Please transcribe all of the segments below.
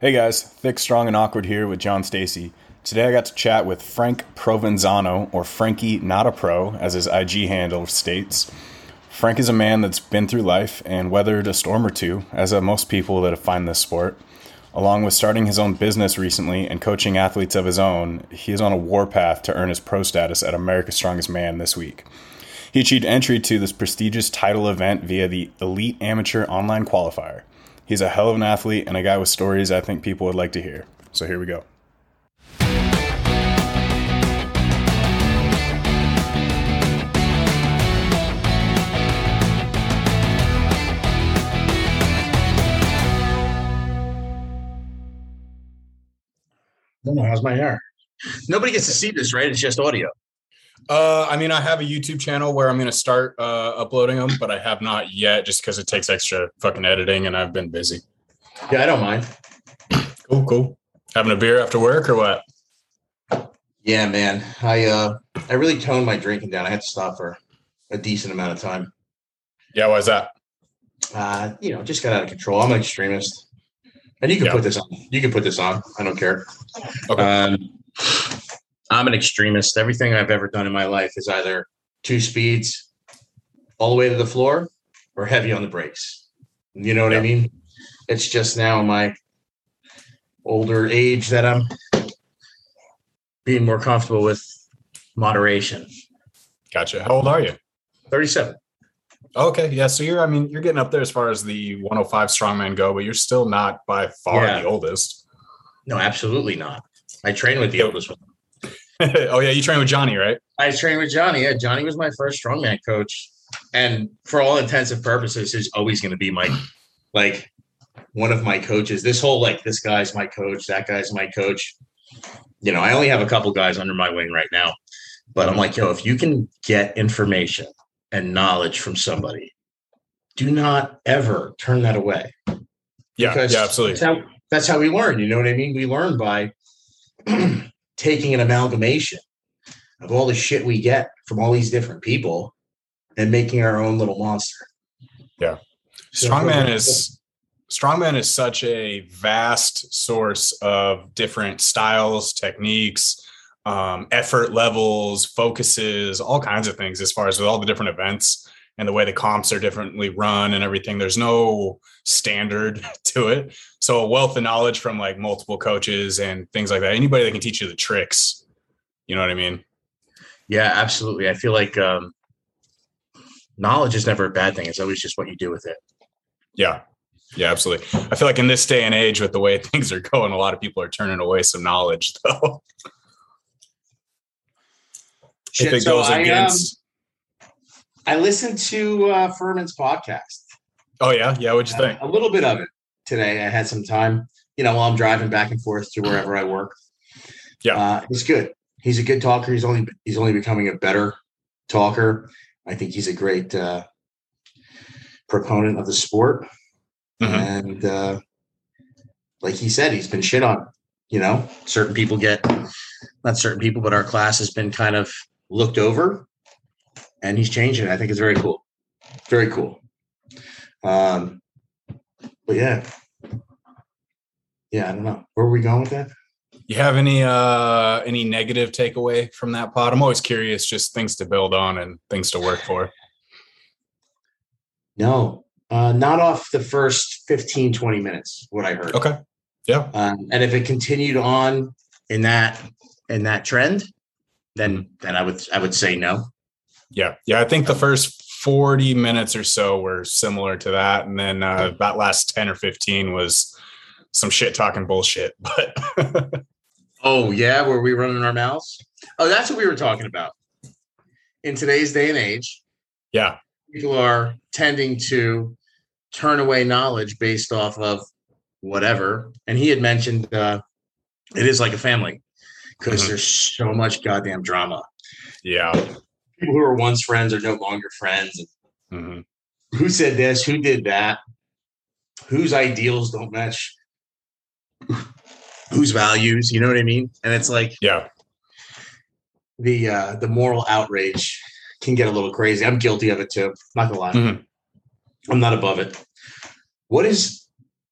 Hey guys, Thick, Strong, and Awkward here with John Stacy. Today I got to chat with Frank Provenzano, or Frankie Not a Pro, as his IG handle states. Frank is a man that's been through life and weathered a storm or two, as have most people that have find this sport. Along with starting his own business recently and coaching athletes of his own, he is on a warpath to earn his pro status at America's Strongest Man this week. He achieved entry to this prestigious title event via the Elite Amateur Online Qualifier. He's a hell of an athlete and a guy with stories I think people would like to hear. So here we go. don't know how's my hair. Nobody gets to see this, right? It's just audio. Uh, I mean, I have a YouTube channel where I'm going to start uh, uploading them, but I have not yet, just because it takes extra fucking editing, and I've been busy. Yeah, I don't mind. Cool, cool. Having a beer after work or what? Yeah, man. I uh, I really toned my drinking down. I had to stop for a decent amount of time. Yeah, why is that? Uh, you know, just got out of control. I'm an extremist. And you can Yeah. put this on. You can put this on. I don't care. Okay. Um, I'm an extremist. Everything I've ever done in my life is either two speeds, all the way to the floor, or heavy on the brakes. You know what I mean? It's just now in my older age that I'm being more comfortable with moderation. Gotcha. How old are you? 37. Okay, yeah. So you're, I mean, you're getting up there as far as the 105 strongman go, but you're still not by far Yeah. the oldest. No, absolutely not. I train with the oldest one. oh yeah, you train with Johnny, right? I trained with Johnny. Yeah, Johnny was my first strongman coach, and for all intents and purposes, is always going to be my like one of my coaches. This whole like this guy's my coach, that guy's my coach. You know, I only have a couple guys under my wing right now, but I'm like, yo, if you can get information and knowledge from somebody, do not ever turn that away. Yeah, Because yeah, absolutely. That's how that's how we learn. You know what I mean? We learn by taking an amalgamation of all the shit we get from all these different people and making our own little monster. Yeah. Strongman is strongman is such a vast source of different styles, techniques, um, effort levels, focuses, all kinds of things. As far as with all the different events and the way the comps are differently run and everything, there's no standard to it. So a wealth of knowledge from like multiple coaches and things like that. Anybody that can teach you the tricks, you know what I mean? Yeah, absolutely. I feel like um, knowledge is never a bad thing. It's always just what you do with it. Yeah. Yeah, absolutely. I feel like in this day and age, with the way things are going, a lot of people are turning away some knowledge, though. if Shit, it so goes I, um, against, I listened to uh, Furman's podcast. oh yeah, yeah. What'd you think? A little bit of it today. I had some time, you know, while I'm driving back and forth to wherever I work. Yeah. uh, he's good. He's a good talker. He's only he's only becoming a better talker. I think he's a great uh, proponent of the sport, Mhm. and uh, like he said, he's been shit on. You know, certain people get not certain people, but our class has been kind of looked over, and he's changing. I think it's very cool. Very cool. Um, but yeah, yeah, I don't know. Where are we going with that? You have any uh any negative takeaway from that pod? I'm always curious, just things to build on and things to work for. No, uh, not off the first 15, 20 minutes, what I heard. Okay. Yeah. Um, and if it continued on in that in that trend, then then I would I would say no. Yeah. Yeah. I think the first 40 minutes or so were similar to that. And then uh that last 10 or 15 was some shit talking bullshit. But Oh yeah, were we running our mouths? Oh, that's what we were talking about. In today's day and age, yeah. people are tending to turn away knowledge based off of whatever. And he had mentioned uh, it is like a family because Mhm. there's so much goddamn drama. Yeah. People who were once friends are no longer friends. hmm Who said this? Who did that? Whose ideals don't match whose values? You know what I mean? And it's like Yeah. the uh, the moral outrage can get a little crazy. I'm guilty of it too. Not gonna lie. Mhm. I'm not above it. What is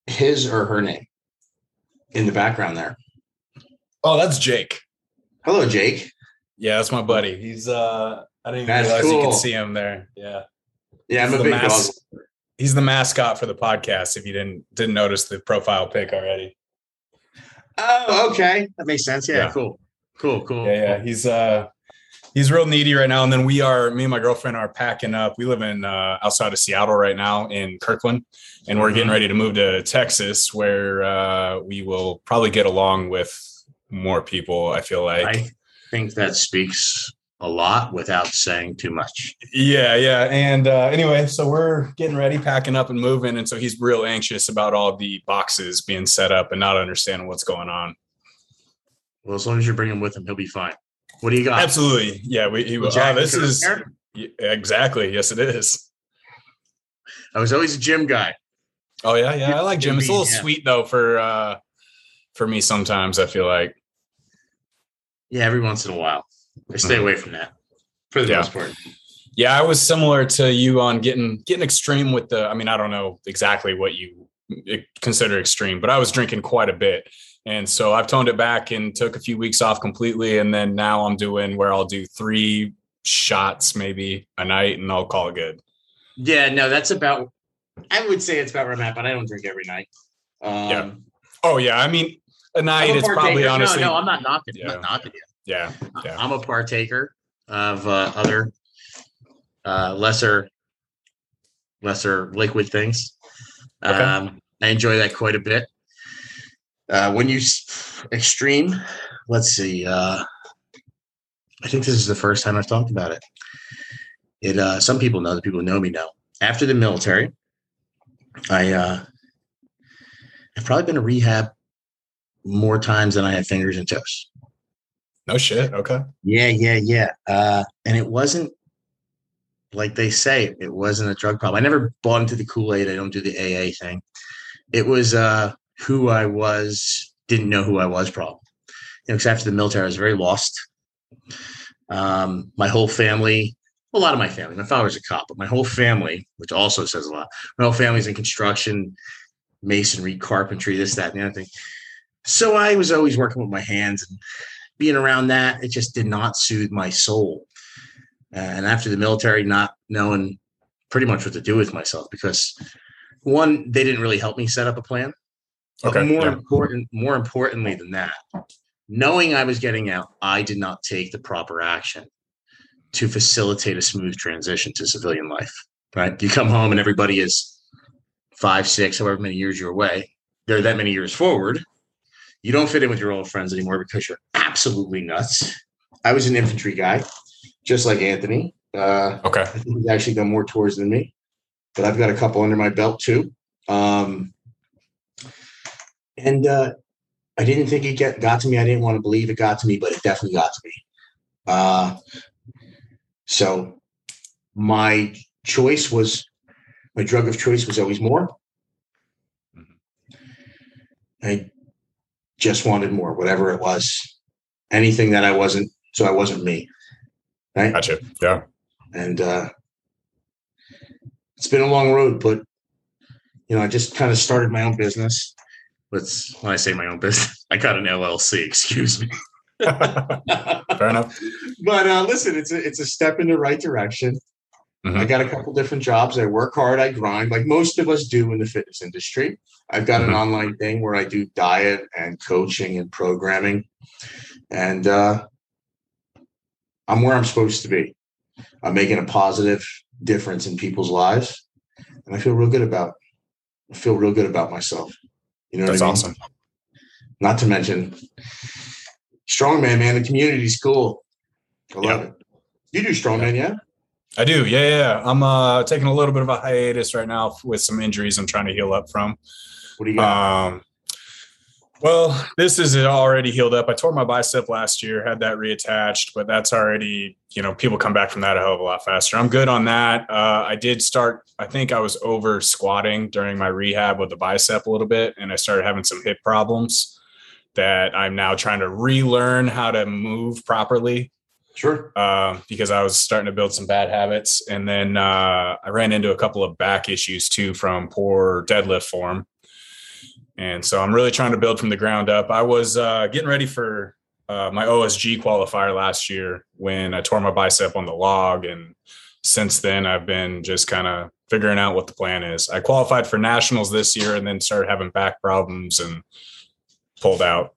his or her name? in the background there? Oh, that's Jake. Hello, Jake. Yeah, that's my buddy. He's uh I didn't even That's realize you could see him there. Yeah. Yeah, I'm He's a the big mas- dog. He's the mascot for the podcast if you didn't didn't notice the profile pic already. Oh, okay. That makes sense. Yeah, Yeah. cool. Cool, cool. Yeah, yeah. He's uh he's real needy right now. And then we are me and my girlfriend are packing up. We live in uh outside of Seattle right now in Kirkland. And we're getting Mhm. ready to move to Texas where uh we will probably get along with more people, I feel like. I think that speaks a lot without saying too much. Yeah, yeah. And uh, anyway, so we're getting ready, packing up and moving. And so he's real anxious about all the boxes being set up and not understanding what's going on. Well, as long as you bring him with him, he'll be fine. What do you got? Absolutely. Yeah, we, he, Well, oh, this is yeah, exactly. Yes, it is. I was always a gym guy. Oh, yeah, yeah. I like gym. It's a little Yeah. sweet though for uh for me sometimes, I feel like. Yeah, every once in a while. I stay Mhm. away from that for the Yeah. most part. Yeah, I was similar to you on getting getting extreme with the. I mean, I don't know exactly what you consider extreme, but I was drinking quite a bit, and so I've toned it back and took a few weeks off completely, and then now I'm doing where I'll do three shots maybe a night, and I'll call it good. Yeah, no, that's about. I would say it's about where I'm at, but I don't drink every night. Um, Yeah. Oh yeah, I mean a night. is probably honestly. No, no, I'm not knocking. I'm not knocking you. Yeah, yeah. I'm a partaker of uh, other uh, lesser lesser liquid things. Okay. Um, I enjoy that quite a bit. Uh, when you extreme, let's see. Uh, I think this is the first time I've talked about it. It uh, some people know, the people who know me know. After the military, I uh, I've probably been to rehab more times than I have fingers and toes. No shit. Okay. Yeah, yeah, yeah. Uh, and it wasn't like they say it wasn't a drug problem. I never bought into the Kool Aid. I don't do the AA thing. It was uh, who I was, didn't know who I was problem. You know, because after the military, I was very lost. Um, my whole family, a lot of my family, my father was a cop, but my whole family, which also says a lot, my whole family's in construction, masonry, carpentry, this, that, and the other thing. So I was always working with my hands and being around that, it just did not soothe my soul. And after the military, not knowing pretty much what to do with myself because one, they didn't really help me set up a plan. But Okay, more yeah. important, more importantly than that, knowing I was getting out, I did not take the proper action to facilitate a smooth transition to civilian life. Right? You come home and everybody is five, six, however many years you're away. They're that many years forward. You don't fit in with your old friends anymore because you're absolutely nuts. I was an infantry guy, just like Anthony. Uh, Okay. I think he's actually done more tours than me, but I've got a couple under my belt too. Um, and uh, I didn't think it get, got to me. I didn't want to believe it got to me, but it definitely got to me. Uh, so my choice was my drug of choice was always more. I just wanted more, whatever it was, anything that I wasn't, so I wasn't me. Right. Gotcha. Yeah. And uh, it's been a long road, but you know, I just kind of started my own business. Let's when I say my own business, I got an LLC. Excuse me. Fair enough. But uh, listen, it's a it's a step in the right direction. Mhm. I got a couple different jobs. I work hard. I grind, like most of us do in the fitness industry. I've got Mhm. an online thing where I do diet and coaching and programming, and uh, I'm where I'm supposed to be. I'm making a positive difference in people's lives, and I feel real good about. I feel real good about myself. You know, That's what I mean? awesome. Not to mention, strongman, man. The community's cool. I love Yeah. it. You do strongman, yeah? I do. Yeah, yeah, yeah. I'm uh taking a little bit of a hiatus right now with some injuries I'm trying to heal up from. What do you got? Um, well, this is already healed up. I tore my bicep last year, had that reattached, but that's already, you know, people come back from that a hell of a lot faster. I'm good on that. Uh, I did start, I think I was over squatting during my rehab with the bicep a little bit, and I started having some hip problems that I'm now trying to relearn how to move properly sure. uh, because I was starting to build some bad habits. And then uh, I ran into a couple of back issues too from poor deadlift form. And so I'm really trying to build from the ground up. I was uh, getting ready for uh, my OSG qualifier last year when I tore my bicep on the log. And since then, I've been just kind of figuring out what the plan is. I qualified for nationals this year and then started having back problems and pulled out.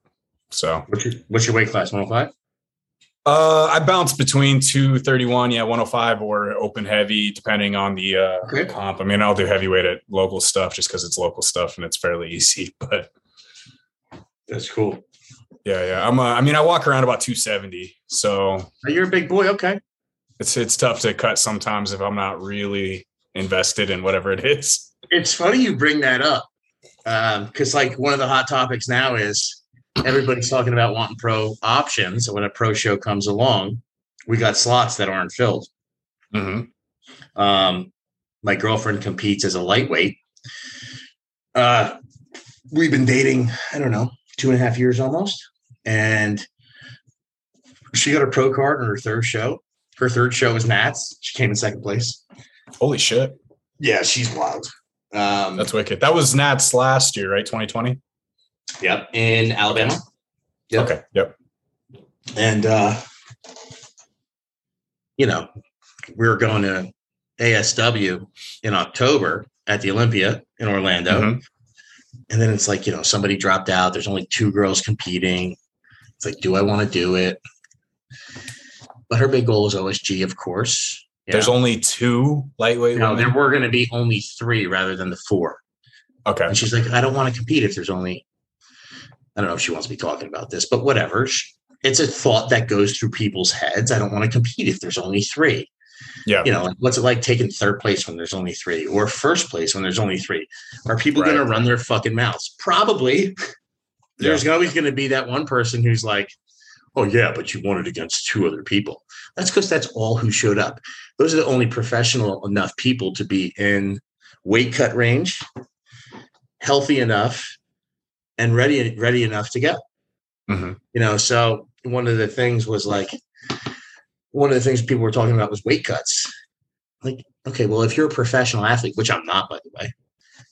So, what's your, what's your weight class? 105? Uh, I bounce between 231, yeah, 105 or open heavy, depending on the uh, Okay. comp. I mean, I'll do heavyweight at local stuff just because it's local stuff and it's fairly easy. But That's cool. yeah, yeah, I'm. Uh, I mean, I walk around about 270, so Oh, You're a big boy. Okay. it's it's tough to cut sometimes if I'm not really invested in whatever it is. It's funny you bring that up because, like, one of the hot topics now is everybody's talking about wanting pro options. And when a pro show comes along, we got slots that aren't filled. Mm-hmm. Um, my girlfriend competes as a lightweight. Uh, we've been dating, I don't know, two and a half years almost. And she got a pro card on her third show. Her third show was Nats. She came in second place. Holy shit, Yeah, she's wild. Um, that's wicked. That was Nats last year, right? 2020. Yep, in Alabama. Yep. Okay. Yep. And uh, you know, we were going to ASW in October at the Olympia in Orlando. Mhm. And then it's like, you know, somebody dropped out. There's only two girls competing. It's like, do I want to do it? But her big goal is OSG, of course. You There's only two lightweight no, women. there were going to be only three rather than the four. okay. And she's like, I don't want to compete if there's only, I don't know if she wants to be talking about this, but whatever. It's a thought that goes through people's heads. I don't want to compete if there's only three. Yeah. You know, what's it like taking third place when there's only three or first place when there's only three? Are people Right. going to run their fucking mouths? Probably. There's always going to be that one person who's like, oh, yeah, but you won it against two other people. That's because that's all who showed up. Those are the only professional enough people to be in weight cut range, healthy enough, and ready ready enough to go. Mhm. You know, so one of the things was like one of the things people were talking about was weight cuts. Like, okay, well, if you're a professional athlete, which I'm not, by the way,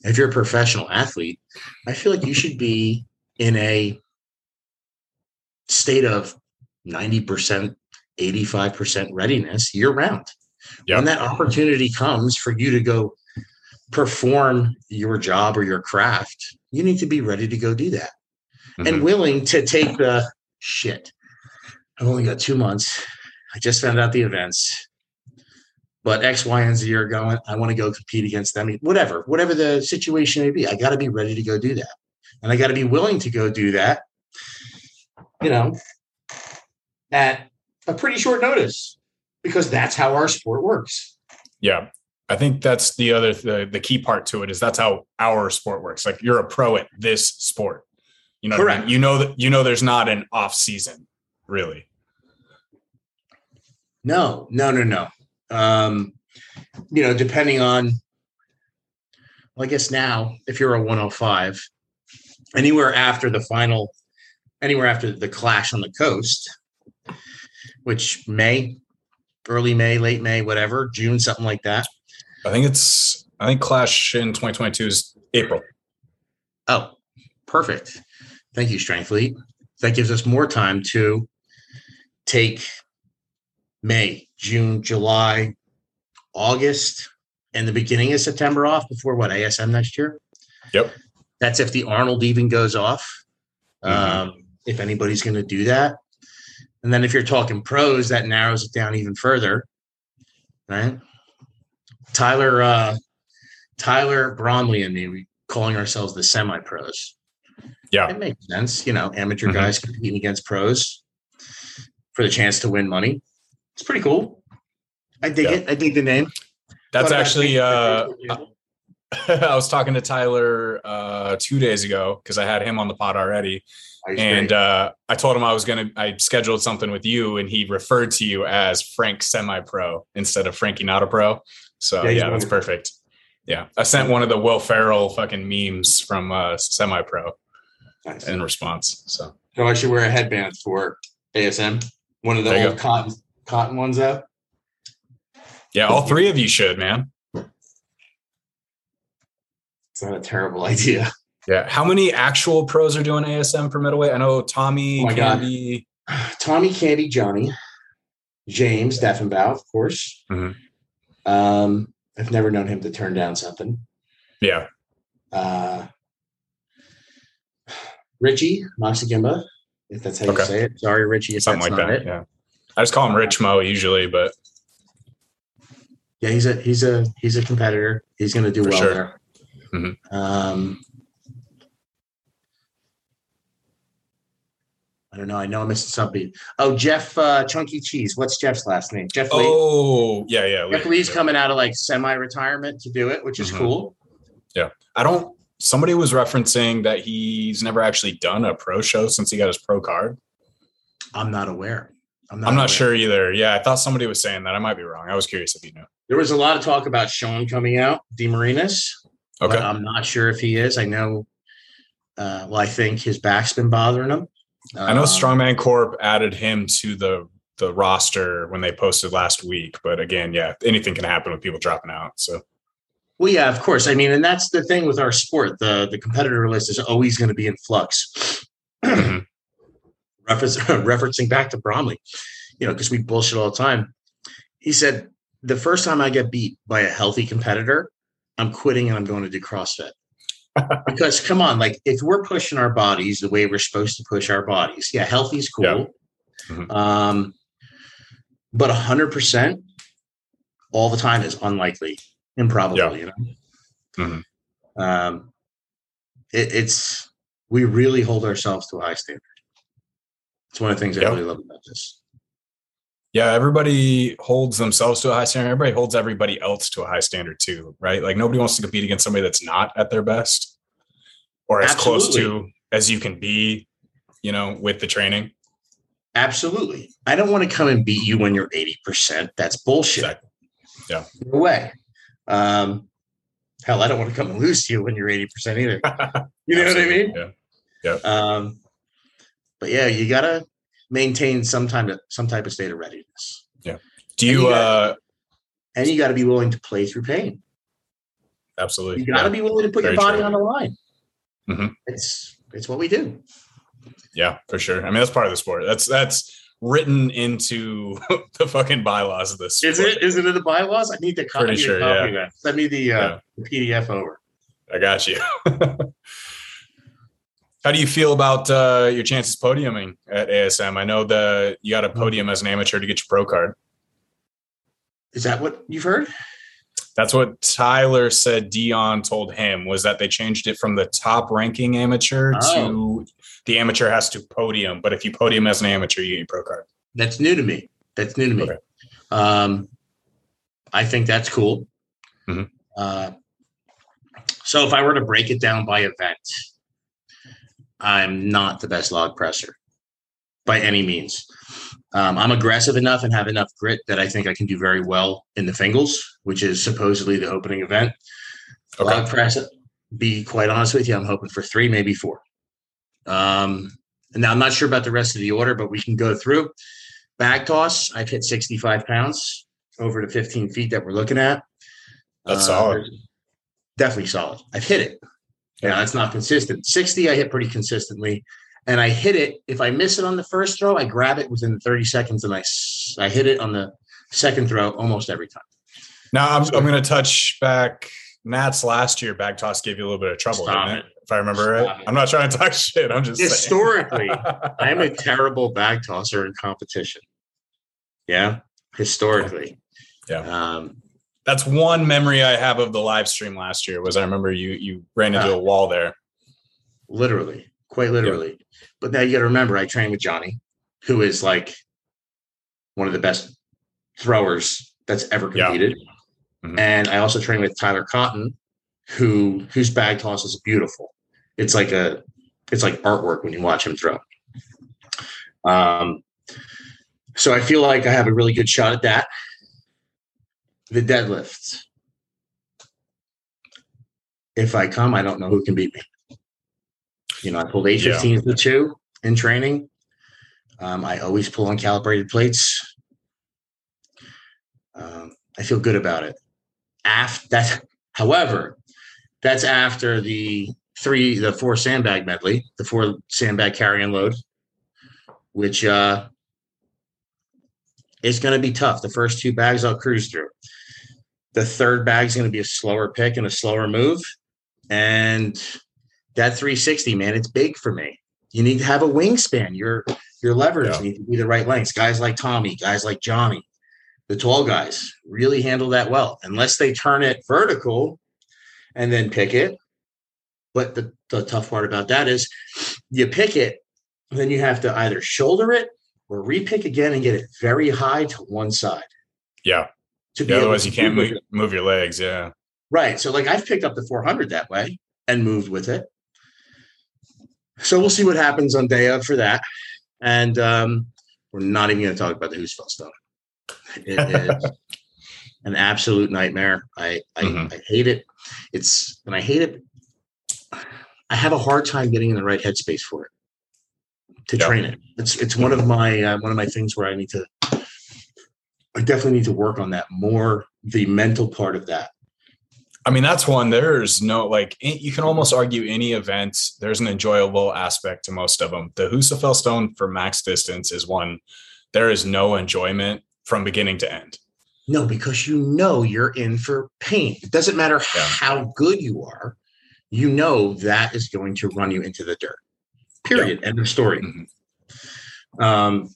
if you're a professional athlete, I feel like you should be in a state of 90%, 85% readiness year round. Yep. When that opportunity comes for you to go perform your job or your craft, you need to be ready to go do that and Mhm. willing to take the shit. I've only got two months. I just found out the events, but X, Y, and Z are going. I want to go compete against them. Whatever, whatever the situation may be, I got to be ready to go do that, and I got to be willing to go do that. You know, at a pretty short notice, because that's how our sport works. Yeah. I think that's the other the, the key part to it is that's how our sport works. Like you're a pro at this sport. You know, what I mean? You know that you know there's not an off season, really. No, no, no, no. Um, you know, depending on, well, I guess now, if you're a 105, anywhere after the final, anywhere after the clash on the coast, which May, early May, late May, whatever, June, something like that. I think it's I think Clash in 2022 is April. Oh, perfect. Thank you, Strength Fleet. That gives us more time to take May, June, July, August, and the beginning of September off before what ASM next year. Yep. That's if the Arnold even goes off. Mhm. Um, if anybody's going to do that. And then if you're talking pros, that narrows it down even further. Right. Tyler, uh, Tyler Bromley and me, we calling ourselves the semi pros. Yeah. It makes sense. You know, amateur Mhm. guys competing against pros for the chance to win money. It's pretty cool. I dig Yeah. it. I dig the name. That's Thought actually uh I was talking to Tyler uh 2 days ago because I had him on the pod already. And uh, I told him I was gonna. I scheduled something with you, and he referred to you as Frank Semi Pro instead of Frankie Not a Pro. So Yeah, yeah, that's perfect. Yeah, I sent one of the Will Ferrell fucking memes from uh, Semi Pro Nice. in response. So So I should wear a headband for ASM. One of the There old cotton cotton ones out. yeah, all three of you should, man. It's not a terrible idea. Yeah. How many actual pros are doing ASM for middleweight? I know Tommy, Oh my God. Tommy, Candy, Johnny, James Deffenbaugh, of course. Mhm. Um, I've never known him to turn down something. Yeah. Uh, Richie Maxigimba, if that's how you say it. Sorry, Richie, Something like not that. it. Yeah. I just call him Rich Mo usually, but Yeah, he's a he's a he's a competitor. He's going to do For well sure. there. Mhm. Um, I don't know. I know I'm missing something. Oh, Jeff uh, Chunky Cheese. What's Jeff's last name? Jeff Lee. oh yeah, yeah. Jeff Lee. Lee's coming out of like semi-retirement to do it, which is Mhm. cool. Yeah, I don't. Somebody was referencing that he's never actually done a pro show since he got his pro card. I'm not aware. I'm I'm not sure either. Yeah, I thought somebody was saying that. I might be wrong. I was curious if you knew. There was a lot of talk about Sean coming out, DeMarinis. Okay. I'm not sure if he is. I know. Uh, well, I think his back's been bothering him. I know Um, Strongman Corp added him to the the roster when they posted last week, but again, yeah, anything can happen with people dropping out. So Well, yeah, of course. I mean, and that's the thing with our sport. The the competitor list is always going to be in flux. Mhm. Reference, referencing back to Bromley, you know, because we bullshit all the time. He said, the first time I get beat by a healthy competitor, I'm quitting and I'm going to do CrossFit. Because come on, like if we're pushing our bodies the way we're supposed to push our bodies, yeah, healthy is cool. Yeah. Mhm. Um, but hundred percent all the time is unlikely, improbable, Yeah. you know. Mhm. Um, it, it's we really hold ourselves to a high standard. It's one of the things Yeah. I really love about this. Yeah, everybody holds themselves to a high standard. Everybody holds everybody else to a high standard too, right? Like nobody wants to compete against somebody that's not at their best or as close to as you can be, you know, with the training. Absolutely, I don't want to come and beat you when you're eighty percent. That's bullshit. Exactly. No way. Um, hell, I don't want to come and lose to you when you're eighty percent either. You know what I mean? Yeah. Yeah. Um, but yeah, you gotta maintain some time to, some type of state of readiness, Yeah. Do And you, you uh and you got to be willing to play through pain. absolutely You got to yeah. be willing to put Very your body true. on the line. Mhm. It's it's what we do. yeah, for sure. I mean, that's part of the sport. That's that's written into the fucking bylaws of this. Is it? Is it in the bylaws? I need to copy, Pretty I need sure, copy that. Send me the, uh, Yeah. the PDF over. I got you. How do you feel about uh, your chances podiuming at ASM? I know the you got a podium as an amateur to get your pro card. Is that what you've heard? That's what Tyler said. Dion told him was that they changed it from the top ranking amateur Oh. to the amateur has to podium, but if you podium as an amateur, you get your pro card. That's new to me. That's new to me. Okay. Um, I think that's cool. Mhm. Uh, so if I were to break it down by event, I'm not the best log presser by any means. Um, I'm aggressive enough and have enough grit that I think I can do very well in the Fingals, which is supposedly the opening event. Okay. Log press, be quite honest with you, I'm hoping for three, maybe four. Um, and now I'm not sure about the rest of the order, but we can go through. Bag toss, I've hit 65 pounds over the 15 feet that we're looking at. That's solid. Definitely solid. I've hit it. Yeah, that's not consistent. 60, I hit pretty consistently. And I hit it. If I miss it on the first throw, I grab it within 30 seconds and I, I hit it on the second throw almost every time. Now I'm, I'm going to touch back. Nats last year bag toss gave you a little bit of trouble, didn't it? it. If I remember Stop it. I'm not trying to talk shit. I'm just. Historically, I am a terrible bag tosser in competition. Yeah, historically. Yeah. Um, That's one memory I have of the live stream last year. Was I remember you you ran into Yeah. a wall there. literally, quite literally. But now you got to remember, I trained with Johnny, who is like one of the best throwers that's ever competed. Mhm. And I also trained with Tyler Cotton, who whose bag toss is beautiful. It's like a, it's like artwork when you watch him throw. Um, so I feel like I have a really good shot at that. The deadlift. If I come, I don't know who can beat me. You know, I pulled eight Yeah. to two in training. Um, I always pull on calibrated plates. Um, I feel good about it. After that, however, that's after the three, the four sandbag medley, the four sandbag carry and load, which uh, is going to be tough. The first two bags I'll cruise through. The third bag is going to be a slower pick and a slower move. And that 360, man, it's big for me. You need to have a wingspan. Your your levers Yeah. need to be the right lengths. Guys like Tommy, guys like Johnny, the tall guys really handle that well. Unless they turn it vertical and then pick it. But the, the tough part about that is you pick it, then you have to either shoulder it or repick again and get it very high to one side. Yeah. To Yeah, otherwise, you can't move move, your legs. Yeah. Right. So like I've picked up the 400 that way and moved with it. So we'll see what happens on day of for that. And um, we're not even going to talk about the Husafell stuff. It is an absolute nightmare. I I, Mhm. I hate it. It's and I hate it. I have a hard time getting in the right headspace for it to Yeah. train it. It's it's one of my uh, one of my things where I need to. I definitely need to work on that more. The mental part of that. I mean, that's one. There's no like you can almost argue any event. There's an enjoyable aspect to most of them. The Husafell Stone for max distance is one. There is no enjoyment from beginning to end. No, because you know you're in for pain. It doesn't matter Yeah. how good you are. You know that is going to run you into the dirt. Period. End of story. Mhm. Um,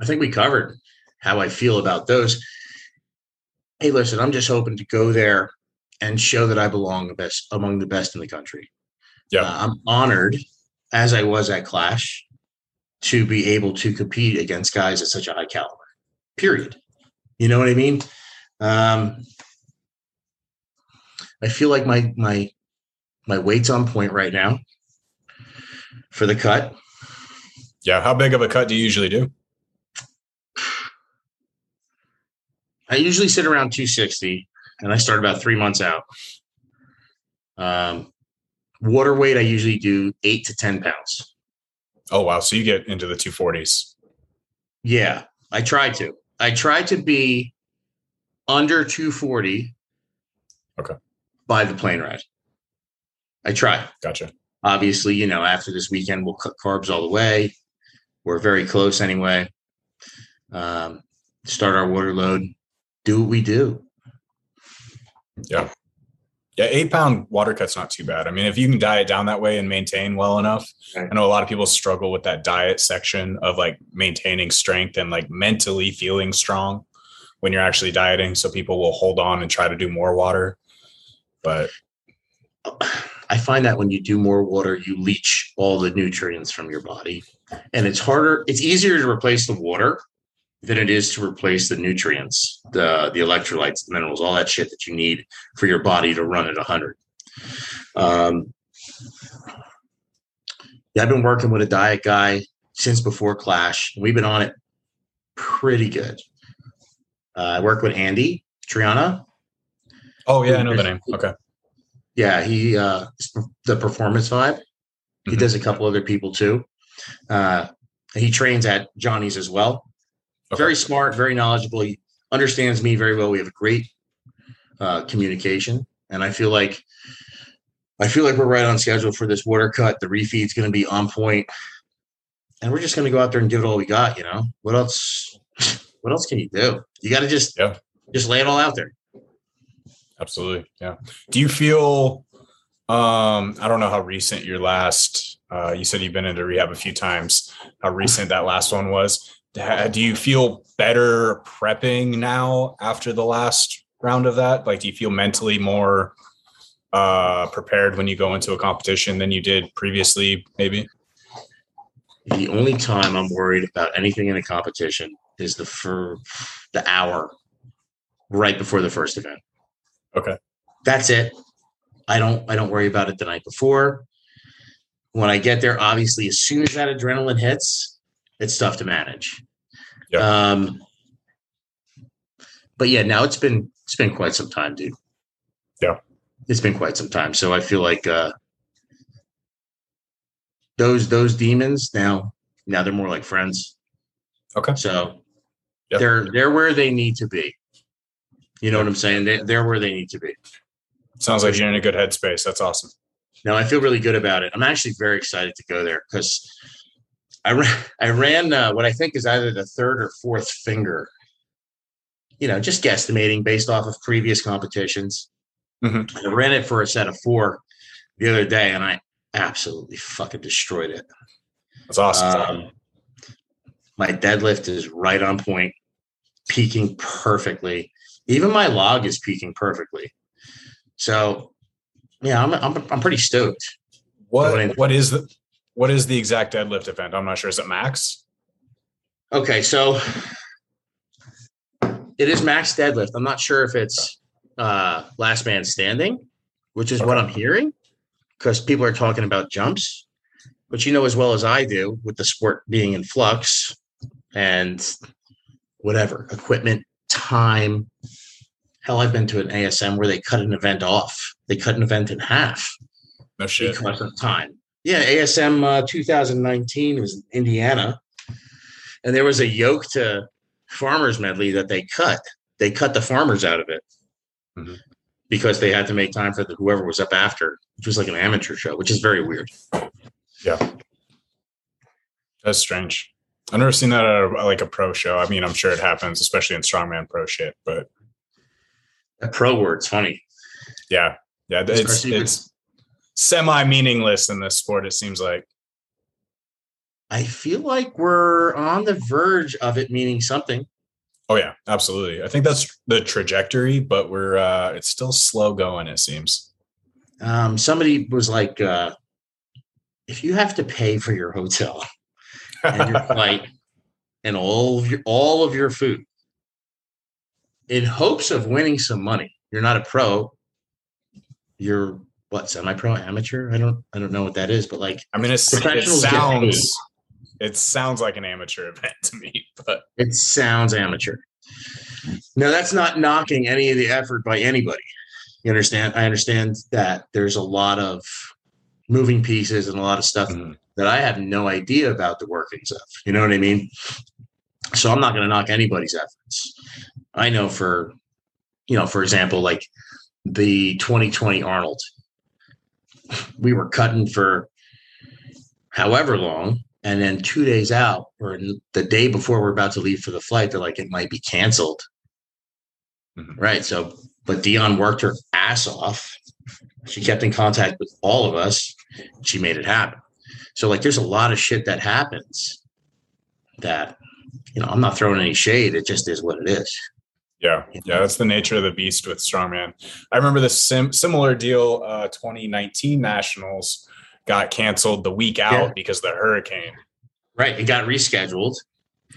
I think we covered how I feel about those. Hey, listen, I'm just hoping to go there and show that I belong the best among the best in the country. Yeah. Uh, I'm honored, as I was at Clash, to be able to compete against guys at such a high caliber. Period. You know what I mean? Um, I feel like my my my weight's on point right now for the cut. Yeah. How big of a cut do you usually do? I usually sit around 260 and I start about three months out. Um, water weight, I usually do eight to 10 pounds. Oh wow. So you get into the 240s. Yeah, I try to. I try to be under 240. Okay. By the plane ride. I try. Gotcha. Obviously, you know, after this weekend, we'll cut carbs all the way. We're very close anyway. Um, start our water load, do what we do. Yeah. Yeah, eight pound water cut's not too bad. I mean, if you can diet down that way and maintain well enough, Right. I know a lot of people struggle with that diet section of like maintaining strength and like mentally feeling strong when you're actually dieting. So people will hold on and try to do more water. But I find that when you do more water, you leach all the nutrients from your body. And it's harder, it's easier to replace the water than it is to replace the nutrients, the the electrolytes, the minerals, all that shit that you need for your body to run at 100. Um, yeah, I've been working with a diet guy since before Clash. We've been on it pretty good. Uh, I work with Andy Triana. oh yeah, I know the name. Okay. Yeah, he uh the performance vibe. He Mhm. does a couple other people too. Uh he trains at Johnny's as well. Okay. Very smart, very knowledgeable. He understands me very well. We have a great uh communication. And I feel like I feel like we're right on schedule for this water cut. The refeed's gonna be on. And we're just gonna go out there and give it all we got, you know. What else what else can you do? You gotta just Yeah. just lay it all out there. Absolutely. Yeah. Do you feel um I don't know how recent your last uh you said you've been into rehab a few times, how recent that last one was. Do you feel better prepping now after the last round of that? Like do you feel mentally more uh prepared when you go into a competition than you did previously maybe? The only time I'm worried about anything in a competition is the for the hour right before the first event. Okay. That's it. I don't I don't worry about it the night before. When I get there, obviously, as soon as that adrenaline hits, it's tough to manage. Yeah. Um, but yeah, now it's been it's been quite some time, dude. Yeah. It's been quite some time. So I feel like uh those those demons now now they're more like friends. Okay. So Yep. they're they're where they need to be. You know what I'm saying? They, they're where they need to be. Sounds like you're in a good headspace. That's awesome. No, I feel really good about it. I'm actually very excited to go there because I ran, I ran uh, what I think is either the third or fourth finger. You know, just guesstimating based off of previous competitions. Mhm. I ran it for a set of four the other day, and I absolutely fucking destroyed it. That's awesome. Um, my deadlift is right on point, peaking perfectly. Even my log is peaking perfectly. So, yeah, I'm I'm, I'm pretty stoked. what what is the what is the exact deadlift event? I'm not sure. Is it max? Okay, so it is max deadlift. I'm not sure if it's uh, last man standing, which is what I'm hearing, because people are talking about jumps. But you know as well as I do, with the sport being in flux and whatever equipment, time. Hell, I've been to an ASM where they cut an event off. They cut an event in half No shit. because of time. Yeah, ASM uh, 2019 was in Indiana, and there was a yoke to farmers medley that they cut. They cut the farmers out of it Mhm. because they had to make time for the, whoever was up after, which was like an amateur show, which is very weird. Yeah. That's strange. I've never seen that at a, like a pro show. I mean, I'm sure it happens, especially in strongman pro shit. But That pro word's funny. yeah, yeah, it's it's semi meaningless in this sport. It seems like. I feel like we're on the verge of it meaning something. Oh yeah, absolutely. I think that's the trajectory, but we're uh it's still slow going. It seems. Um, somebody was like, uh, if you have to pay for your hotel and your flight and all of your all of your food in hopes of winning some money. You're not a pro. You're what semi-pro amateur? I don't I don't know what that is, but like I mean, it sounds it sounds like an amateur event to me, but it sounds amateur. No, that's not knocking any of the effort by anybody. You understand? I understand that there's a lot of moving pieces and a lot of stuff Mhm. That I have no idea about the workings of. You know what I mean? So I'm not going to knock anybody's efforts. I know for, you know, for example, like the 2020 Arnold, we were cutting for however long. And then two days out, or the day before we're about to leave for the flight, they're like, it might be canceled. Mhm. Right. So, but Dion worked her ass off. She kept in contact with all of us. She made it happen. So, like, there's a lot of shit that happens that, you know, I'm not throwing any shade. It just is what it is. yeah, yeah, that's the nature of the beast with strongman. I remember the sim- similar deal. Uh, 2019 nationals got canceled the week out Yeah. because of the hurricane. Right. It got rescheduled.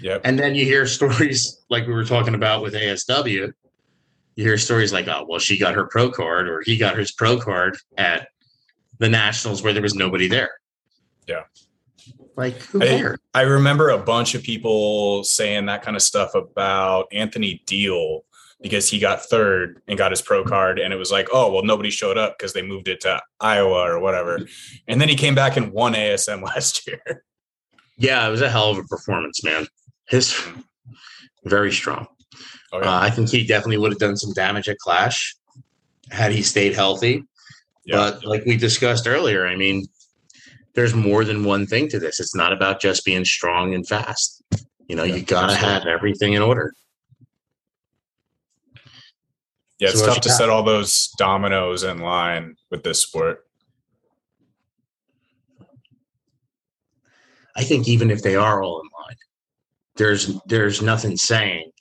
Yep. And then you hear stories like we were talking about with ASW. You hear stories like, oh, well, she got her pro card or he got his pro card at the Nationals where there was nobody there. Yeah. Like, who I- cares? I remember a bunch of people saying that kind of stuff about Anthony Deal because he got third and got his pro card, and it was like, oh well, nobody showed up because they moved it to Iowa or whatever, and then he came back and won ASM last year. Yeah, it was a hell of a performance, man. His very strong. Oh, Uh, I think he definitely would have done some damage at Clash had he stayed healthy. yeah, But like we discussed earlier, I mean, there's more than one thing to this. It's not about just being strong and fast. You know, Yeah, you gotta absolutely. have everything in order. yeah, it's So tough to you set all those dominoes in line with this sport. I think even if they are all in line, there's there's nothing saying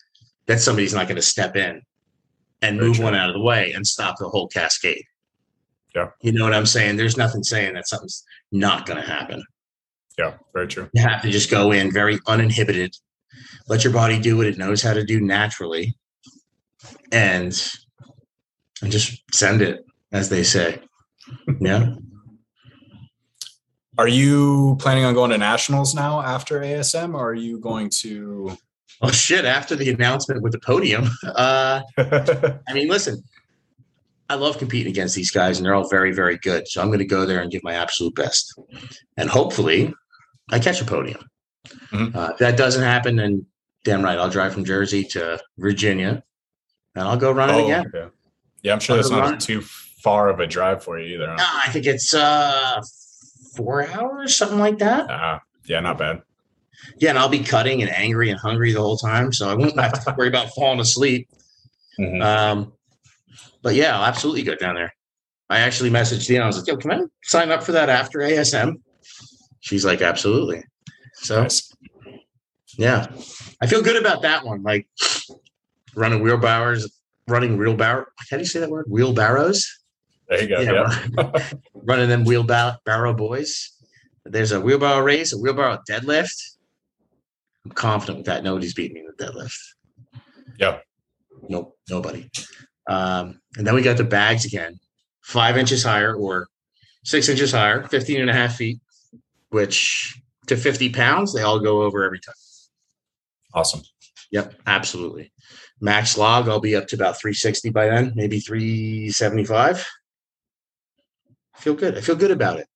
that somebody's not going to step in and Very move true. one out of the way and stop the whole cascade. Yeah. You know what I'm saying? There's nothing saying that something's not going to happen. Yeah, very true. You have to just go in very uninhibited, let your body do what it knows how to do naturally, and and just send it, as they say. Yeah. Are you planning on going to nationals now after ASM, or are you going to? Oh shit. After the announcement with the podium, uh, I mean, listen, I love competing against these guys, and they're all very, very good. So I'm going to go there and give my absolute best, and hopefully, I catch a podium. Mhm. Uh, if that doesn't happen, then damn right, I'll drive from Jersey to Virginia, and I'll go run it oh, again. okay. Yeah, I'm sure that's not too far of a drive for you either. Huh? No, I think it's uh four hours, something like that. Uh, yeah, not bad. Yeah, and I'll be cutting and angry and hungry the whole time, so I won't have to worry about falling asleep. Mhm. Um, but yeah, I'll absolutely go down there. I actually messaged Deanna. I was like, "Yo, can I sign up for that after ASM?" She's like, "Absolutely." So yeah, I feel good about that one. Like running wheelbarrows, running wheelbarrow. How do you say that word? Wheelbarrows. There you go. Yeah, Yeah. running them wheelbarrow boys. There's a wheelbarrow race, a wheelbarrow deadlift. I'm confident with that. Nobody's beating me in the deadlift. Yeah. Nope, nobody. Um, and then we got the bags again, five inches higher or six inches higher, 15 and a half feet, which to 50 pounds, they all go over every time. Awesome. Yep, absolutely. Max log, I'll be up to about 360 by then, maybe 375. I feel good. I feel good about it.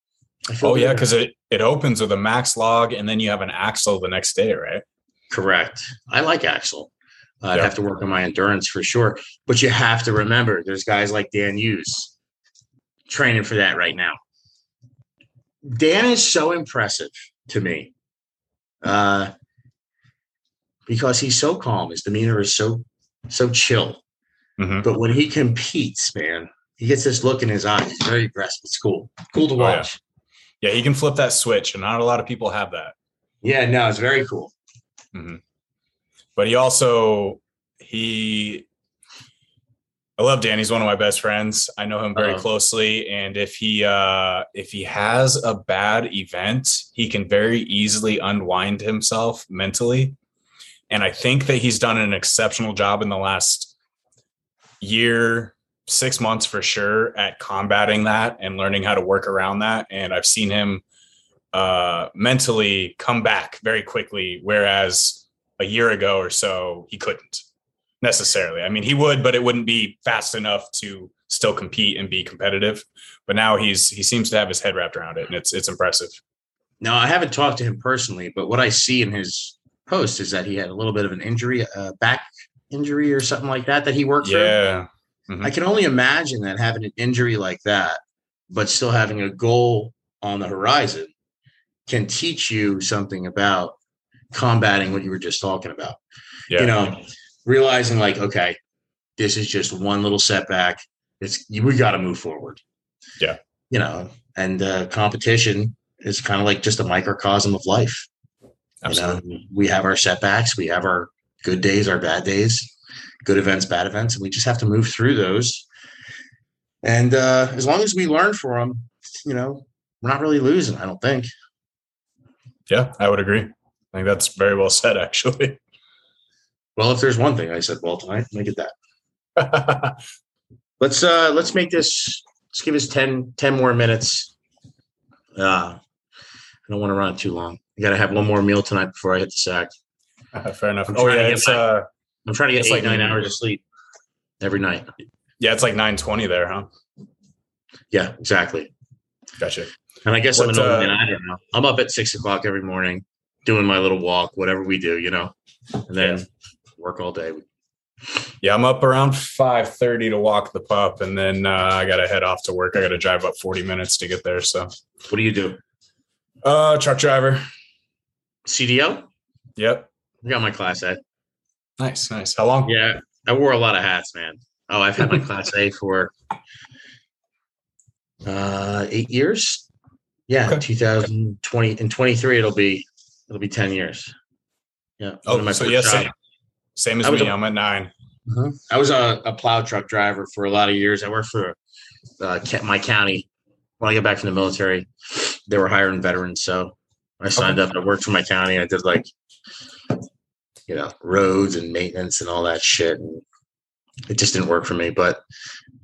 I feel Oh yeah, because it it opens with a max log, and then you have an axle the next day, right? Correct. I like Axle. I'd have to work on my endurance for sure. But you have to remember there's guys like Dan Hughes training for that right now. Dan is so impressive to me. Uh because he's so calm. His demeanor is so so chill. Mhm. But when he competes, man, he gets this look in his eyes. He's very aggressive. It's cool. Cool to Oh, yeah. watch. Yeah, he can flip that switch, and not a lot of people have that. yeah, no, it's very cool. But he also he. I love Dan. He's one of my best friends. I know him very Uh-oh. closely, and if he uh if he has a bad event, he can very easily unwind himself mentally. And I think that he's done an exceptional job in the last year, six months for sure, at combating that and learning how to work around that. And I've seen him uh, mentally come back very quickly, whereas a year ago or so he couldn't necessarily. I mean, he would, but it wouldn't be fast enough to still compete and be competitive. But now he's he seems to have his head wrapped around it, and it's it's impressive. No, I haven't talked to him personally, but what I see in his post is that he had a little bit of an injury, a back injury or something like that that he worked through. Yeah, mm-hmm. I can only imagine that having an injury like that, but still having a goal on the horizon can teach you something about combating what you were just talking about. yeah, You know, realizing like, okay, this is just one little setback. It's we got to move forward. Yeah. You know, and uh, competition is kind of like just a microcosm of life. absolutely. You know, we have our setbacks, we have our good days, our bad days, good events, bad events, and we just have to move through those. And uh, as long as we learn from them, you know, we're not really losing. I don't think. Yeah, I would agree. I think that's very well said, actually. Well, if there's one thing I said well tonight, make it that. Let's uh let's make this. Let's give us 10, 10 more minutes. Uh, I don't want to run it too long. I got to have one more meal tonight before I hit the sack. Fair enough. I'm Oh trying to yeah, get it's my- uh I'm trying to get eight like nine hours of sleep every night. yeah, it's like nine twenty there, huh? Yeah, exactly. Gotcha. And I guess I'm What, an old uh, man. I don't know. I'm up at six o'clock every morning doing my little walk, whatever we do, you know, and then Yeah. work all day. Yeah, I'm up around five thirty to walk the pup, and then uh, I gotta head off to work. I gotta drive up forty minutes to get there. So, What do you do? uh, truck driver. CDL? Yep. I got my class A. Nice, nice. How long? Yeah, I wore a lot of hats, man. Oh, I've had my class A for uh eight years. Yeah, Okay. 2020 and 23 it'll be it'll be 10 years. Yeah. Oh, my so first yeah, same, same as I was me. a- I'm at nine. I was a, a plow truck driver for a lot of years. I worked for uh, my county. When I got back from the military, they were hiring veterans, so I signed up. I worked for my county. I did like, you know, roads and maintenance and all that shit. And it just didn't work for me. But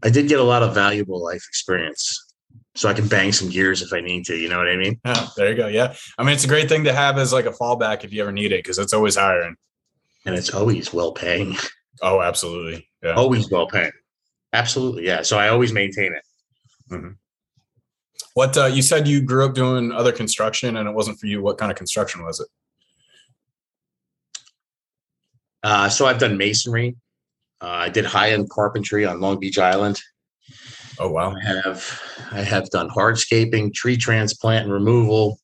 I did get a lot of valuable life experience, so I can bang some gears if I need to. You know what I mean? Yeah, there you go. Yeah, I mean it's a great thing to have as like a fallback if you ever need it because it's always hiring. And it's always well paying. Oh, absolutely. Yeah. Always well paying. Absolutely, yeah. So I always maintain it. What uh, you said you grew up doing other construction and it wasn't for you. What kind of construction was it? Uh, so I've done masonry. Uh, I did high end carpentry on Long Beach Island. Oh wow. I have I have done hardscaping, tree transplant and removal,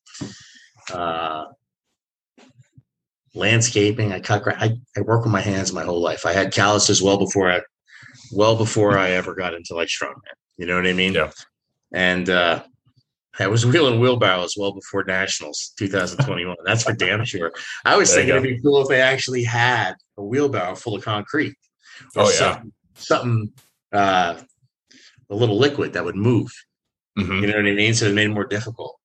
uh, landscaping. I cut. I, I work with my hands my whole life. I had calluses well before I, well before I ever got into like strongman. You know what I mean? Yeah. And uh, I was wheeling wheelbarrows well before nationals 2021. That's for damn sure. I was There thinking it'd be cool if they actually had a wheelbarrow full of concrete. or Oh, yeah. something, something uh, a little liquid that would move. Mhm. You know what I mean? So it made it more difficult.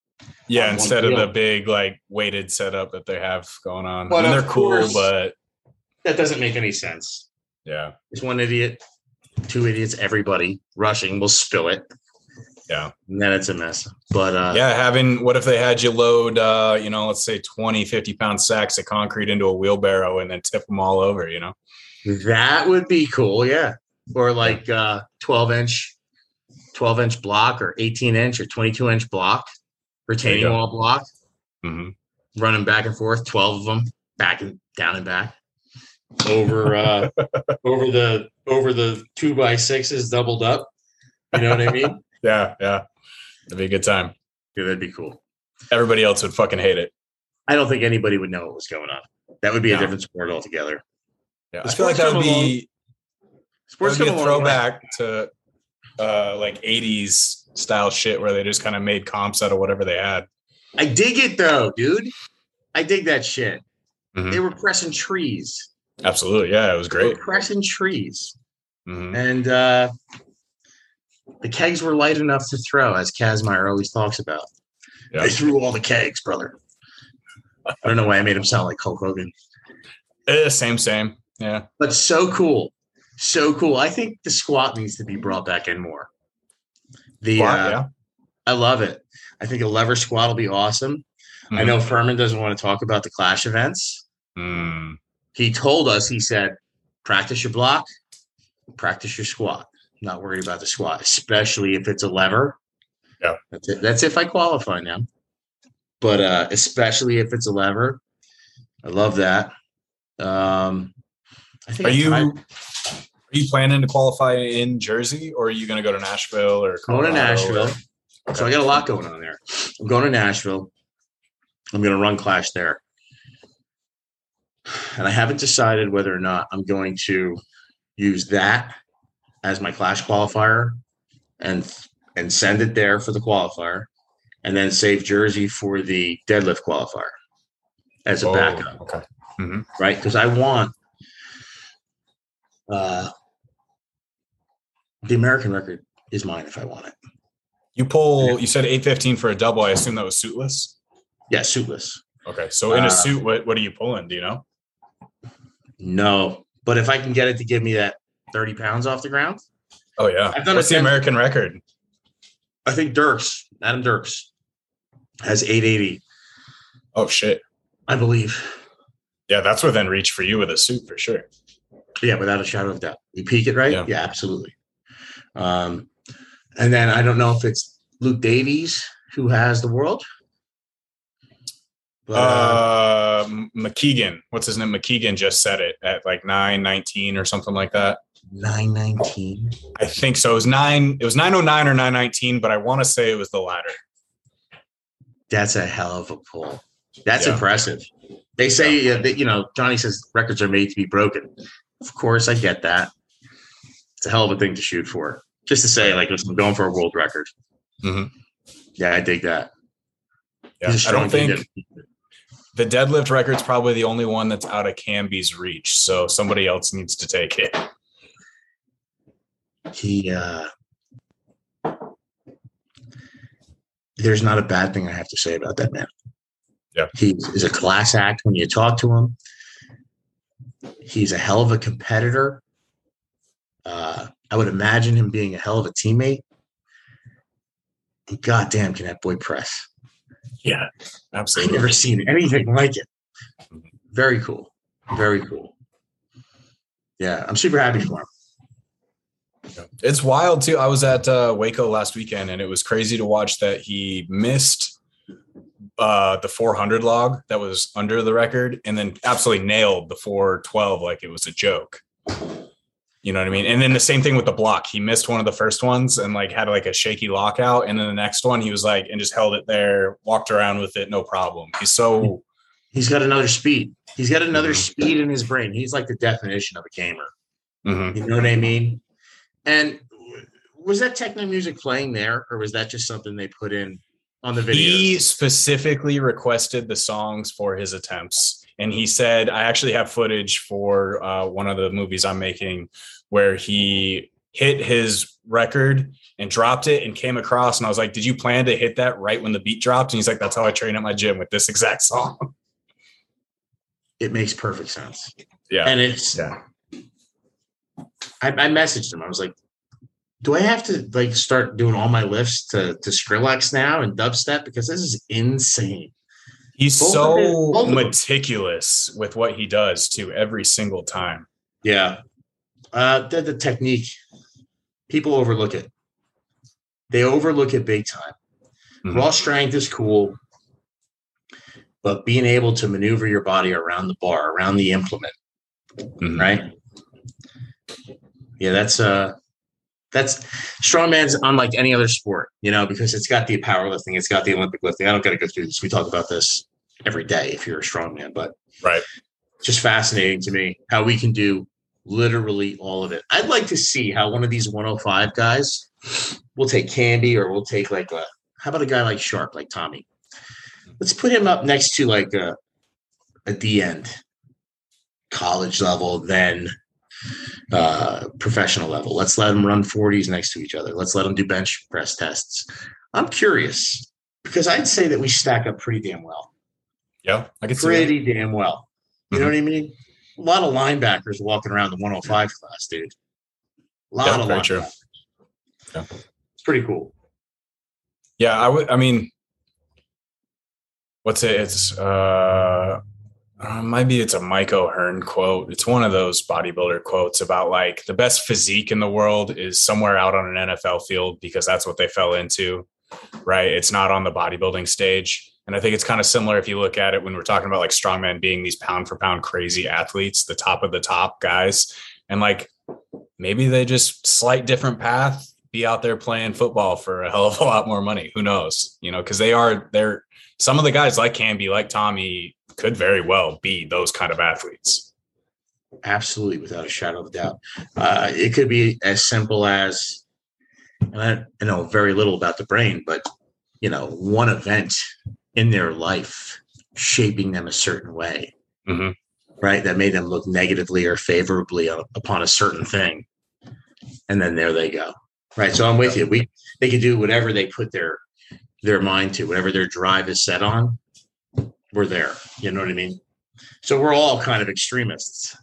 Yeah, instead of the big like weighted setup that they have going on. But I mean, they're cool, course- but That doesn't make any sense. yeah, There's one idiot, two idiots, everybody rushing will spill it. Yeah. And then it's a mess. But uh, yeah. Having what if they had you load, uh, you know, let's say 20, 50 pound sacks of concrete into a wheelbarrow and then tip them all over, you know? that would be cool. Yeah. Or like uh, 12 inch, 12 inch block or 18 inch or 22 inch block, retaining wall block, hmm running back and forth, 12 of them back and down and back over uh over the over the two by sixes doubled up. You know what I mean? Yeah, yeah. It'd be a good time. Yeah, that'd be cool. Everybody else would fucking hate it. I don't think anybody would know what was going on. That would be a different sport altogether. Yeah. I feel like that would come be, that Sports would be come a a long throwback to uh, like 80s style shit where they just kind of made comps out of whatever they had. I dig it though, dude. I dig that shit. Mhm. They were pressing trees. Absolutely. Yeah, it was They great. were pressing trees. Mhm. And uh the kegs were light enough to throw, as Kazmaier always talks about. Yeah. They threw all the kegs, brother. I don't know why I made him sound like Hulk Hogan. Eh, same, same. Yeah. But so cool. So cool. I think the squat needs to be brought back in more. The Squat, uh, yeah. I love it. I think a lever squat will be awesome. I Mhm. know Furman doesn't want to talk about the clash events. Mm. He told us, he said, practice your block, practice your squat. Not worried about the squat, especially if it's a lever. Yeah. That's it. That's if I qualify now. But uh, especially if it's a lever. I love that. Um I think Are you you planning to qualify in Jersey or are you going to go to Nashville or going to Nashville? So I got a lot going on there. I'm going to Nashville. I'm going to run Clash there. And I haven't decided whether or not I'm going to use that as my Clash qualifier and and send it there for the qualifier and then save Jersey for the deadlift qualifier as a Oh, backup, Okay. right? Because I want uh the American record is mine if I want it. You pull. You said eight fifteen for a double. I assume that was suitless. Yeah, suitless. Okay. So in Uh, a suit, what what are you pulling? Do you know? No, but if I can get it to give me that 30 pounds off the ground, Oh yeah. I've done What's the American record? I think Dirks, Adam Dirks, has 880, Oh shit. I believe. Yeah, that's within reach for you with a suit for sure. Yeah, without a shadow of doubt. You peak it right? Yeah. Yeah, absolutely. Um, and then I don't know if it's Luke Davies who has the world. But, uh, Uh, McKeegan. What's his name? McKeegan just said it at like nine nineteen or something like that. 919. I think so. It was nine. It was nine oh nine or nine nineteen, but I want to say it was the latter. That's a hell of a pull. That's Yeah. impressive. They say uh, that, you know, Johnny says records are made to be broken. Of course, I get that. It's a hell of a thing to shoot for. Just to say, like, listen, I'm going for a world record. Mhm. Yeah, I dig that. Yeah, I don't think kid. the deadlift record's probably the only one that's out of Camby's reach. So somebody else needs to take it. he. uh There's not a bad thing I have to say about that man. Yeah. he is a class act when you talk to him. He's a hell of a competitor. Uh, I would imagine him being a hell of a teammate. And God damn, can that boy press? Yeah, absolutely. I've never seen anything like it. Very cool. Very cool. Yeah, I'm super happy for him. It's wild too. I was at uh, Waco last weekend, and it was crazy to watch that he missed uh, the 400 log that was under the record, and then absolutely nailed the 412 like it was a joke. You know what I mean? And then the same thing with the block. He missed one of the first ones and like had like a shaky lockout. And then the next one, he was like, and just held it there, walked around with it, no problem. He's so. He's got another speed. He's got another Mhm. speed in his brain. He's like the definition of a gamer. Mhm. You know what I mean? And was that techno music playing there, or was that just something they put in on the video? He specifically requested the songs for his attempts. And he said, I actually have footage for uh, one of the movies I'm making where he hit his record and dropped it and came across. And I was like, Did you plan to hit that right when the beat dropped? And he's like, That's how I train at my gym with this exact song. it makes perfect sense. Yeah. And it's Yeah. I, I messaged him. I was like, do I have to like start doing all my lifts to to Skrillex now and dubstep because this is insane. He's Both so them- both of them. meticulous with what he does too every single time. Yeah. Uh the, the technique. People overlook it. They overlook it big time. Mhm. Raw strength is cool, but being able to maneuver your body around the bar, around the implement, Mhm. right? Yeah, that's uh that's strongman's unlike any other sport, you know, because it's got the powerlifting, it's got the Olympic lifting. I don't gotta go through this. We talk about this every day if you're a strongman, but Right. just fascinating to me how we can do literally all of it. I'd like to see how one of these 105 guys will take Candy or we'll take like a how about a guy like Sharp, like Tommy? Let's put him up next to like a a D end college level, then uh professional level. Let's let them run 40s next to each other. Let's let them do bench press tests. I'm curious because I'd say that we stack up pretty damn well Yeah. I can see pretty damn well. You know what I mean? A lot of linebackers walking around the 105 class, dude. A lot Yeah, of very true. linebackers. Yeah. It's pretty cool. Yeah, I would. I mean, what's it? It's uh, uh, maybe it's a Mike O'Hearn quote. It's one of those bodybuilder quotes about like the best physique in the world is somewhere out on an NFL field because that's what they fell into, right? It's not on the bodybuilding stage. And I think it's kind of similar if you look at it when we're talking about like strongmen being these pound for pound crazy athletes, the top of the top guys, and like maybe they just slight different path be out there playing football for a hell of a lot more money. Who knows? You know, because they are they're some of the guys like Canby, like Tommy, could very well be those kind of athletes. Absolutely, without a shadow of a doubt. Uh, it could be as simple as, and I, I know very little about the brain, but you know, one event in their life shaping them a certain way, Mhm. right? That made them look negatively or favorably upon a certain thing, and then there they go, right? So I'm with you. We they could do whatever they put their their mind to, whatever their drive is set on. We're there. You know what I mean? So we're all kind of extremists.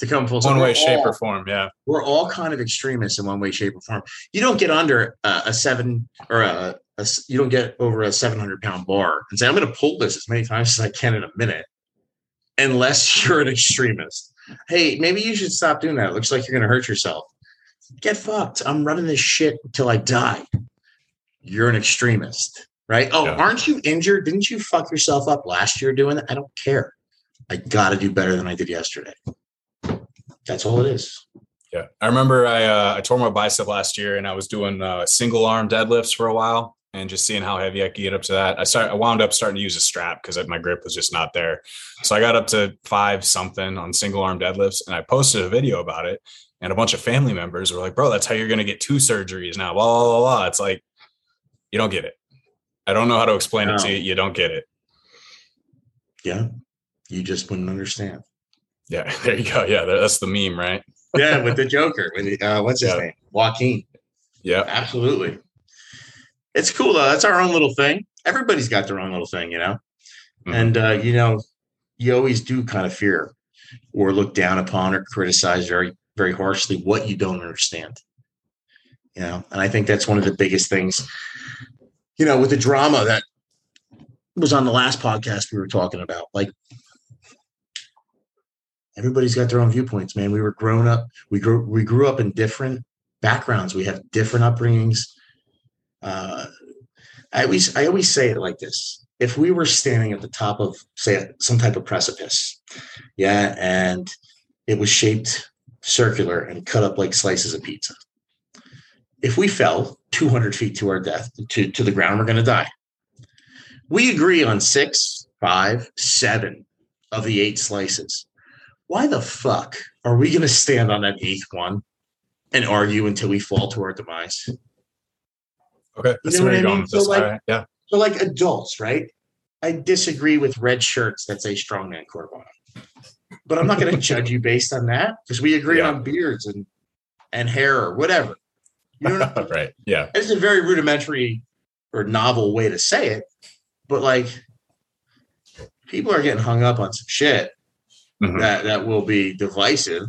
To come full One way, shape, all- or form. Yeah. we're all kind of extremists in one way, shape, or form. You don't get under a, a seven or a you don't get over a seven hundred pound bar and say I'm going to pull this as many times as I can in a minute, unless you're an extremist. Hey, maybe you should stop doing that. It looks like you're going to hurt yourself. Get fucked. I'm running this shit until I die. You're an extremist, right? Oh, Yeah. aren't you injured? Didn't you fuck yourself up last year doing that? I don't care. I got to do better than I did yesterday. That's all it is. Yeah. I remember I uh, I tore my bicep last year and I was doing uh, single arm deadlifts for a while and just seeing how heavy I could get up to that. I started I wound up starting to use a strap because my grip was just not there. So I got up to five something on single arm deadlifts and I posted a video about it. And a bunch of family members were like, bro, that's how you're gonna get two surgeries now. Blah blah blah. blah. It's like you don't get it. I don't know how to explain it to you. You don't get it. Yeah. You just wouldn't understand. Yeah, there you go. Yeah, that's the meme, right? Yeah, with the Joker. With the, uh, what's his Yeah. name? Joaquin. Yeah. Absolutely. It's cool though. That's our own little thing. Everybody's got their own little thing, you know. Mhm. And uh, you know, you always do kind of fear or look down upon or criticize very, very harshly what you don't understand. You know, and I think that's one of the biggest things. You know, with the drama that was on the last podcast we were talking about, like everybody's got their own viewpoints, man. We were grown up, we grew we grew up in different backgrounds. We have different upbringings. Uh, I always I always say it like this: if we were standing at the top of say some type of precipice, yeah, and it was shaped circular, and cut up like slices of pizza. If we fell 200 feet to our death, to, to the ground, we're going to die. We agree on six, five, seven of the eight slices. Why the fuck are we going to stand on that eighth one and argue until we fall to our demise? Okay, that's know where what you're I mean? So, like- right, Yeah, So, like adults, right? I disagree with red shirts that say strongman Corbana, but I'm not going to judge you based on that because we agree Yeah. on beards and and hair or whatever. You know, what I mean? right. Yeah, it's a very rudimentary or novel way to say it, but like people are getting hung up on some shit Mhm. that that will be divisive,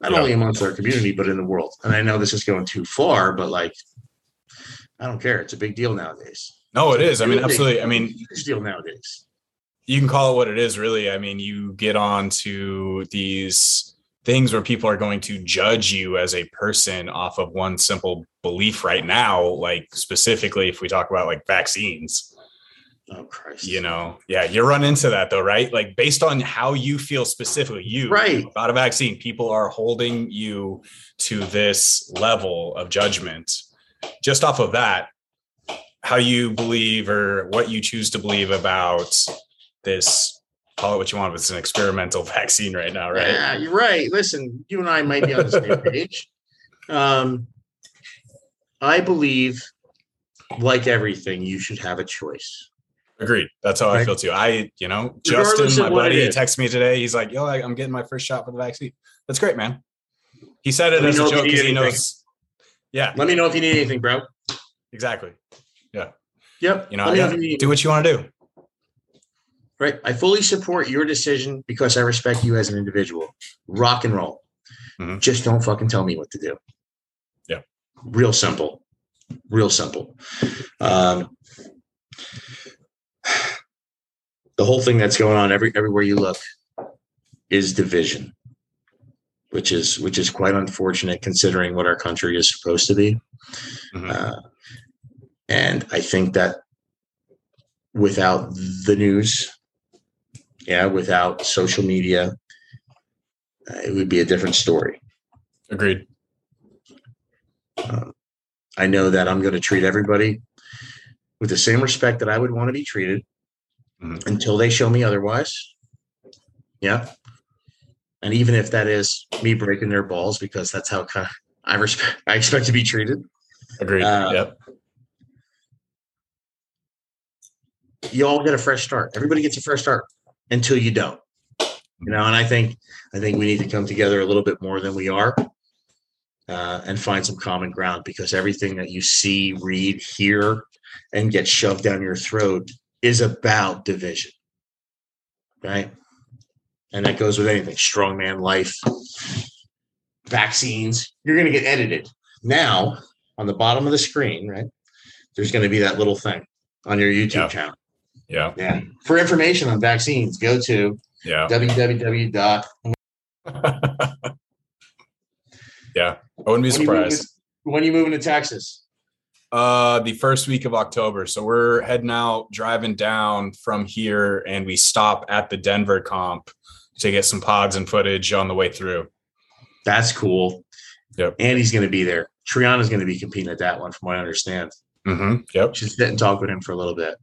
not Yeah. only amongst our community but in the world. And I know this is going too far, but like, I don't care. It's a big deal nowadays. No, it is. I mean, absolutely. I mean, huge deal nowadays. you can call it what it is really i mean you get on to these things where people are going to judge you as a person off of one simple belief right now like specifically if we talk about like vaccines Oh Christ! you know yeah you run into that though right like based on how you feel specifically you Right. about a vaccine people are holding you to this level of judgment just off of that how you believe or what you choose to believe about this call it what you want but it's an experimental vaccine right now right? Yeah, you're right. Listen, you and I might be on the same page. Um, I believe, like everything, you should have a choice. agreed. That's how i feel too. I you know Regardless justin my buddy he texted me today. He's like yo I, i'm getting my first shot for the vaccine. That's great man. He said it Let as a joke because he knows. Yeah. Let me know if you need anything, bro. exactly. Yeah. Yep. you know Let yeah, you do what you want to do Right. I fully support your decision because I respect you as an individual. Rock and roll. Mhm. Just don't fucking tell me what to do. Yeah. Real simple. Real simple. Um, the whole thing that's going on every everywhere you look is division, which is which is quite unfortunate considering what our country is supposed to be. Mhm. Uh, and I think that without the news, yeah, without social media, uh, it would be a different story. agreed I know that I'm going to treat everybody with the same respect that I would want to be treated Mhm. until they show me otherwise. Yeah. And even if that is me breaking their balls because that's how kind of I respect I expect to be treated. agreed Uh, yep you all get a fresh start. Everybody gets a fresh start until you don't. You know, and I think I think we need to come together a little bit more than we are, uh, and find some common ground because everything that you see, read, hear, and get shoved down your throat is about division, right? And that goes with anything: strongman life, vaccines. You're going to get edited now on the bottom of the screen, right? There's going to be that little thing on your YouTube Yeah. channel. Yeah Yeah. For information on vaccines, go to yeah www. dot yeah i wouldn't be surprised When you moving to Texas? Uh, the first week of October. So we're heading out, driving down from here, and we stop at the Denver comp to get some pods and footage on the way through. That's cool. Yep. Andy's going to be there. Triana's going to be competing at that one, from what I understand. Mm-hmm. Yep. Should sit and talk with him for a little bit.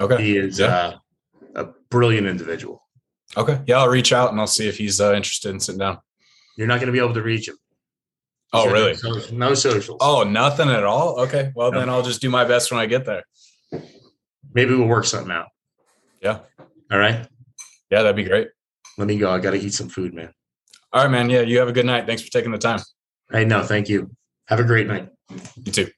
Okay. He is Yeah. uh, a brilliant individual. Okay. Yeah, I'll reach out and I'll see if he's uh, interested in sitting down. You're not going to be able to reach him. Oh, really? No, social- no socials. Oh, nothing at all. Okay. Well, No. then I'll just do my best when I get there. Maybe we'll work something out. Yeah. All right. Yeah, that'd be great. Let me go. I got to eat some food, man. All right, man. Yeah, you have a good night. Thanks for taking the time. Hey, no, thank you. Have a great night. You too.